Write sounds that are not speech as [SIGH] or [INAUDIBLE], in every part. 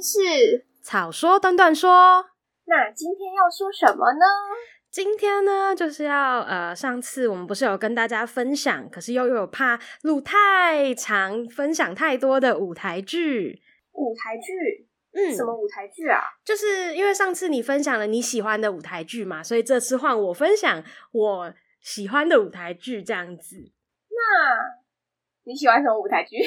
天是草说短短说，那今天要说什么呢？今天呢，就是要呃，上次我们不是有跟大家分享，可是又又有怕录太长，分享太多的舞台剧。舞台剧，嗯，什么舞台剧啊？就是因为上次你分享了你喜欢的舞台剧嘛，所以这次换我分享我喜欢的舞台剧，这样子。那你喜欢什么舞台剧？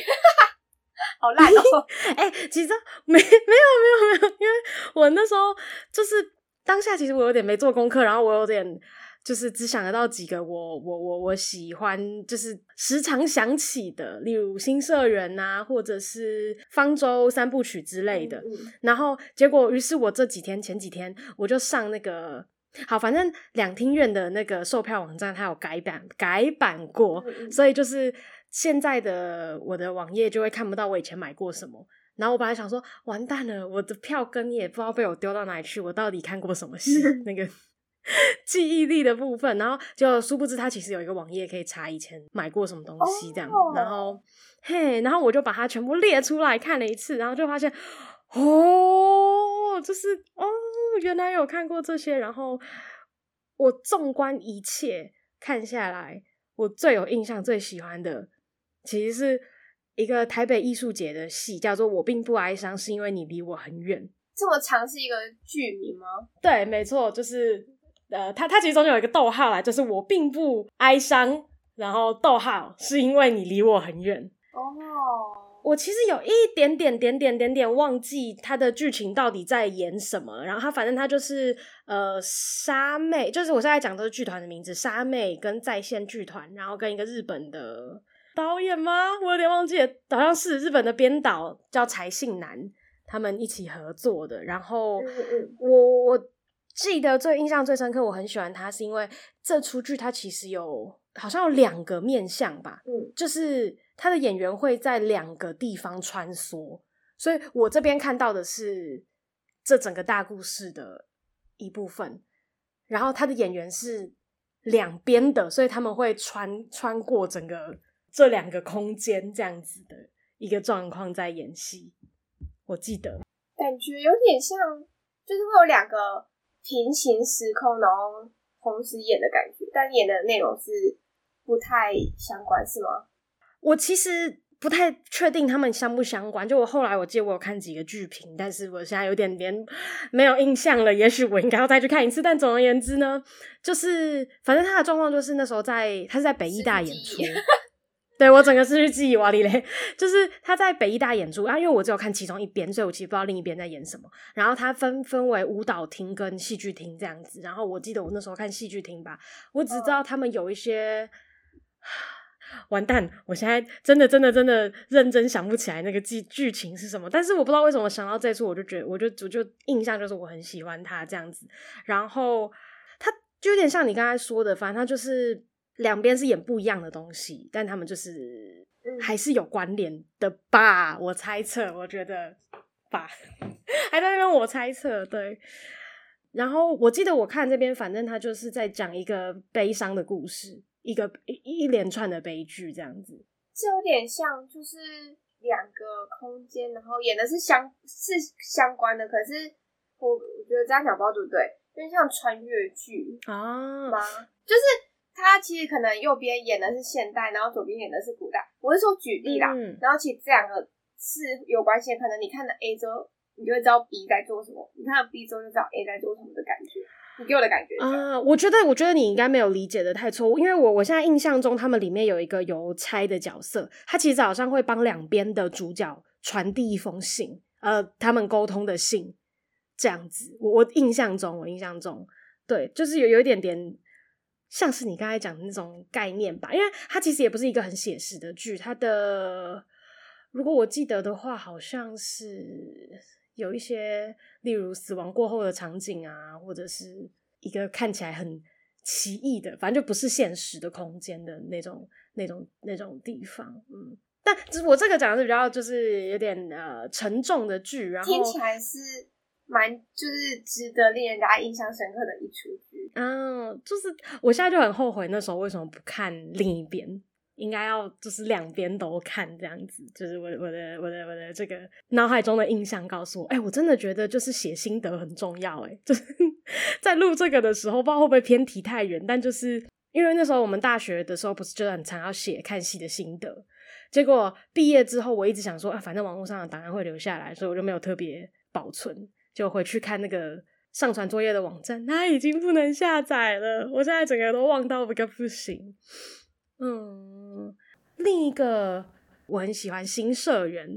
好烂哦！[LAUGHS] 哎、欸，其实没没有没有没有，因为我那时候就是当下，其实我有点没做功课，然后我有点就是只想得到几个我我我我喜欢，就是时常想起的，例如新社员啊，或者是方舟三部曲之类的。嗯、然后结果，于是我这几天前几天我就上那个好，反正两厅院的那个售票网站，它有改版改版过，嗯、所以就是。现在的我的网页就会看不到我以前买过什么，然后我本来想说完蛋了，我的票根也不知道被我丢到哪里去，我到底看过什么戏？[LAUGHS] 那个记忆力的部分，然后就殊不知它其实有一个网页可以查以前买过什么东西这样，oh. 然后嘿，然后我就把它全部列出来看了一次，然后就发现哦，就是哦，原来有看过这些，然后我纵观一切看下来，我最有印象、最喜欢的。其实是一个台北艺术节的戏，叫做《我并不哀伤，是因为你离我很远》。这么长是一个剧名吗？对，没错，就是呃，它它其实中间有一个逗号啦，就是我并不哀伤，然后逗号是因为你离我很远。哦，oh. 我其实有一点点点点点点忘记它的剧情到底在演什么，然后它反正它就是呃，莎妹，就是我现在讲的是剧团的名字，莎妹跟在线剧团，然后跟一个日本的。导演吗？我有点忘记了，好像是日本的编导叫柴信男，他们一起合作的。然后我我记得最印象最深刻，我很喜欢他，是因为这出剧它其实有好像有两个面向吧，嗯，就是他的演员会在两个地方穿梭，所以我这边看到的是这整个大故事的一部分，然后他的演员是两边的，所以他们会穿穿过整个。这两个空间这样子的一个状况在演戏，我记得感觉有点像，就是会有两个平行时空，然后同时演的感觉，但演的内容是不太相关，是吗？我其实不太确定他们相不相关。就我后来我记得我有看几个剧评，但是我现在有点点没有印象了。也许我应该要再去看一次。但总而言之呢，就是反正他的状况就是那时候在他是在北艺大演出。[LAUGHS] 对，我整个是去记忆瓦里嘞，就是他在北艺大演出啊，因为我只有看其中一边，所以我其实不知道另一边在演什么。然后他分分为舞蹈厅跟戏剧厅这样子。然后我记得我那时候看戏剧厅吧，我只知道他们有一些，完蛋，我现在真的真的真的认真想不起来那个剧剧情是什么。但是我不知道为什么想到这出，我就觉得我就我就印象就是我很喜欢他这样子。然后他就有点像你刚才说的，反正他就是。两边是演不一样的东西，但他们就是还是有关联的吧？我猜测，我觉得吧，[LAUGHS] 还在那边我猜测对。然后我记得我看这边，反正他就是在讲一个悲伤的故事，一个一一连串的悲剧这样子。这有点像，就是两个空间，然后演的是相是相关的，可是我我觉得这样讲不对不对？有点像穿越剧啊吗？[LAUGHS] 就是。他其实可能右边演的是现代，然后左边演的是古代。我是说举例啦，嗯、然后其实这两个是有关系的。可能你看了 A 之后，你就会知道 B 在做什么；你看了 B 之后，就知道 A 在做什么的感觉。你给我的感觉啊、呃，我觉得，我觉得你应该没有理解的太错误，因为我我现在印象中，他们里面有一个邮差的角色，他其实好像会帮两边的主角传递一封信，呃，他们沟通的信这样子。我我印象中，我印象中，对，就是有有一点点。像是你刚才讲的那种概念吧，因为它其实也不是一个很写实的剧。它的，如果我记得的话，好像是有一些，例如死亡过后的场景啊，或者是一个看起来很奇异的，反正就不是现实的空间的那种、那种、那种地方。嗯，但我这个讲的是比较就是有点呃沉重的剧，然后听起来是蛮就是值得令人家印象深刻的一出剧。嗯，就是我现在就很后悔那时候为什么不看另一边，应该要就是两边都看这样子，就是我我的我的我的这个脑海中的印象告诉我，哎、我真的觉得就是写心得很重要，哎，就是 [LAUGHS] 在录这个的时候，不知道会不会偏题太远，但就是因为那时候我们大学的时候不是就很常要写看戏的心得，结果毕业之后我一直想说啊，反正网络上的档案会留下来，所以我就没有特别保存，就回去看那个上传作业的网站，它已经不能下载了，我现在整个都忘到一个不行。嗯，另一个我很喜欢《新社员》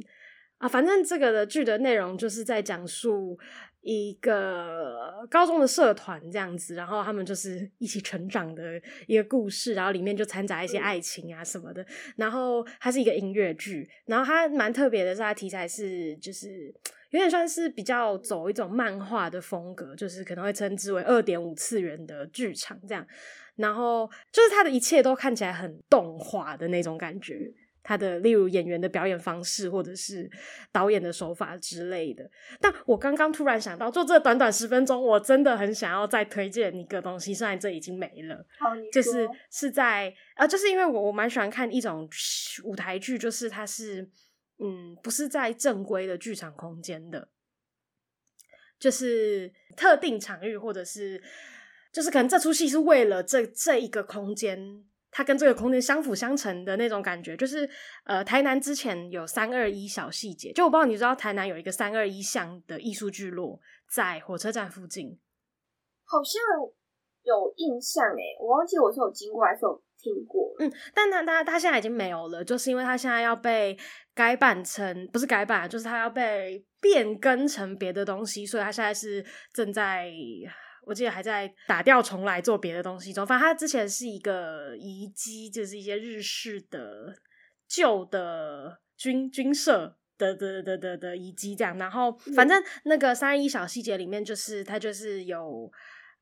啊，反正这个的剧的内容就是在讲述一个高中的社团这样子，然后他们就是一起成长的一个故事，然后里面就掺杂一些爱情啊什么的。然后它是一个音乐剧，然后它蛮特别的是，它题材是就是有点算是比较走一种漫画的风格，就是可能会称之为二点五次元的剧场这样。然后就是它的一切都看起来很动画的那种感觉，它的例如演员的表演方式，或者是导演的手法之类的。但我刚刚突然想到，就这短短十分钟，我真的很想要再推荐一个东西，虽然这已经没了。就是是在呃，就是因为我我蛮喜欢看一种舞台剧，就是它是嗯，不是在正规的剧场空间的，就是特定场域或者是。就是可能这出戏是为了这这一个空间，它跟这个空间相辅相成的那种感觉。就是呃，台南之前有三二一小细节，就我不知道你知道台南有一个三二一巷的艺术聚落在火车站附近，好像有印象诶，我忘记我是有经过还是有听过。嗯，但他他他现在已经没有了，就是因为他现在要被改版成不是改版，就是他要被变更成别的东西，所以他现在是正在。我记得还在打掉重来做别的东西中，反正它之前是一个遗迹，就是一些日式的旧的军军社的的的的的遗迹这样。然后反正那个三一小细节里面，就是它就是有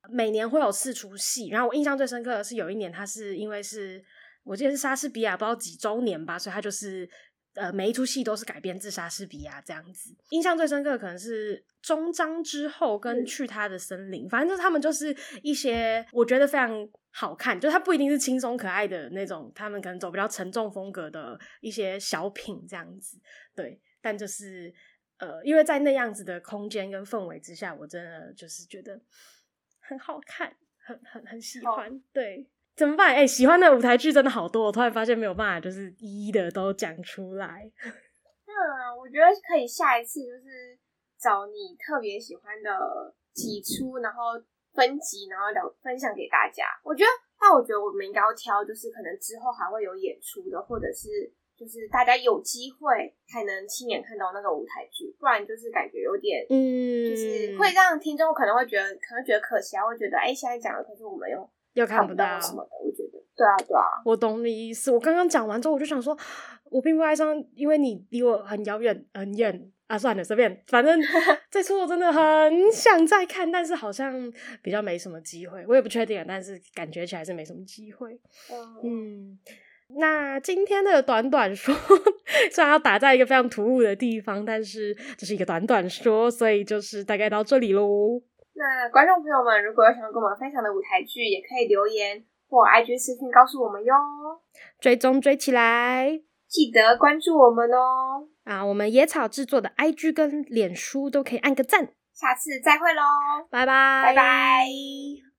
每年会有四出戏。然后我印象最深刻的是有一年，他是因为是我记得是莎士比亚不知道几周年吧，所以他就是。呃，每一出戏都是改编自莎士比亚这样子。印象最深刻的可能是终章之后跟去他的森林，嗯、反正就是他们就是一些我觉得非常好看，就它不一定是轻松可爱的那种，他们可能走比较沉重风格的一些小品这样子。对，但就是呃，因为在那样子的空间跟氛围之下，我真的就是觉得很好看，很很很喜欢。对。怎么办？哎、欸，喜欢的舞台剧真的好多，我突然发现没有办法，就是一一的都讲出来。[LAUGHS] 那我觉得可以下一次就是找你特别喜欢的几出，然后分集，然后聊分享给大家。我觉得，但我觉得我们应该要挑，就是可能之后还会有演出的，或者是就是大家有机会才能亲眼看到那个舞台剧，不然就是感觉有点，嗯，就是会让听众可能会觉得，可能觉得可惜啊，会觉得哎、欸，现在讲的可是我们又。又看不到什么的，我觉得，对啊，对啊，我懂你意思。我刚刚讲完之后，我就想说，我并不爱上，因为你离我很遥远，很远啊。算了，随便，反正 [LAUGHS] 这次我真的很想再看，但是好像比较没什么机会。我也不确定，但是感觉起来是没什么机会。嗯，嗯，那今天的短短说，[LAUGHS] 虽然要打在一个非常突兀的地方，但是这是一个短短说，所以就是大概到这里喽。那观众朋友们，如果有想要跟我们分享的舞台剧，也可以留言或 IG 私信告诉我们哟。追踪追起来，记得关注我们哦。啊，我们野草制作的 IG 跟脸书都可以按个赞。下次再会喽，拜拜，拜拜。